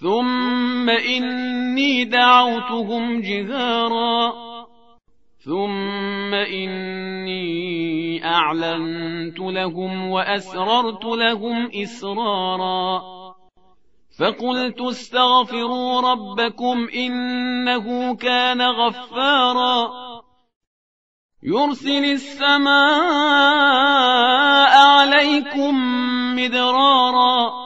ثم إني دعوتهم جهارا. ثم إني أعلنت لهم وأسررت لهم إسرارا. فقلت استغفروا ربكم إنه كان غفارا. يرسل السماء عليكم مدرارا.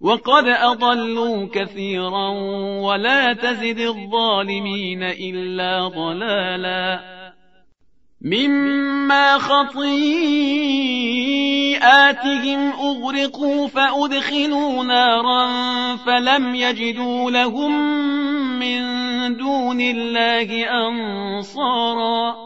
وقد أضلوا كثيرا ولا تزد الظالمين إلا ضلالا. مما خطيئاتهم أغرقوا فأدخلوا نارا فلم يجدوا لهم من دون الله أنصارا.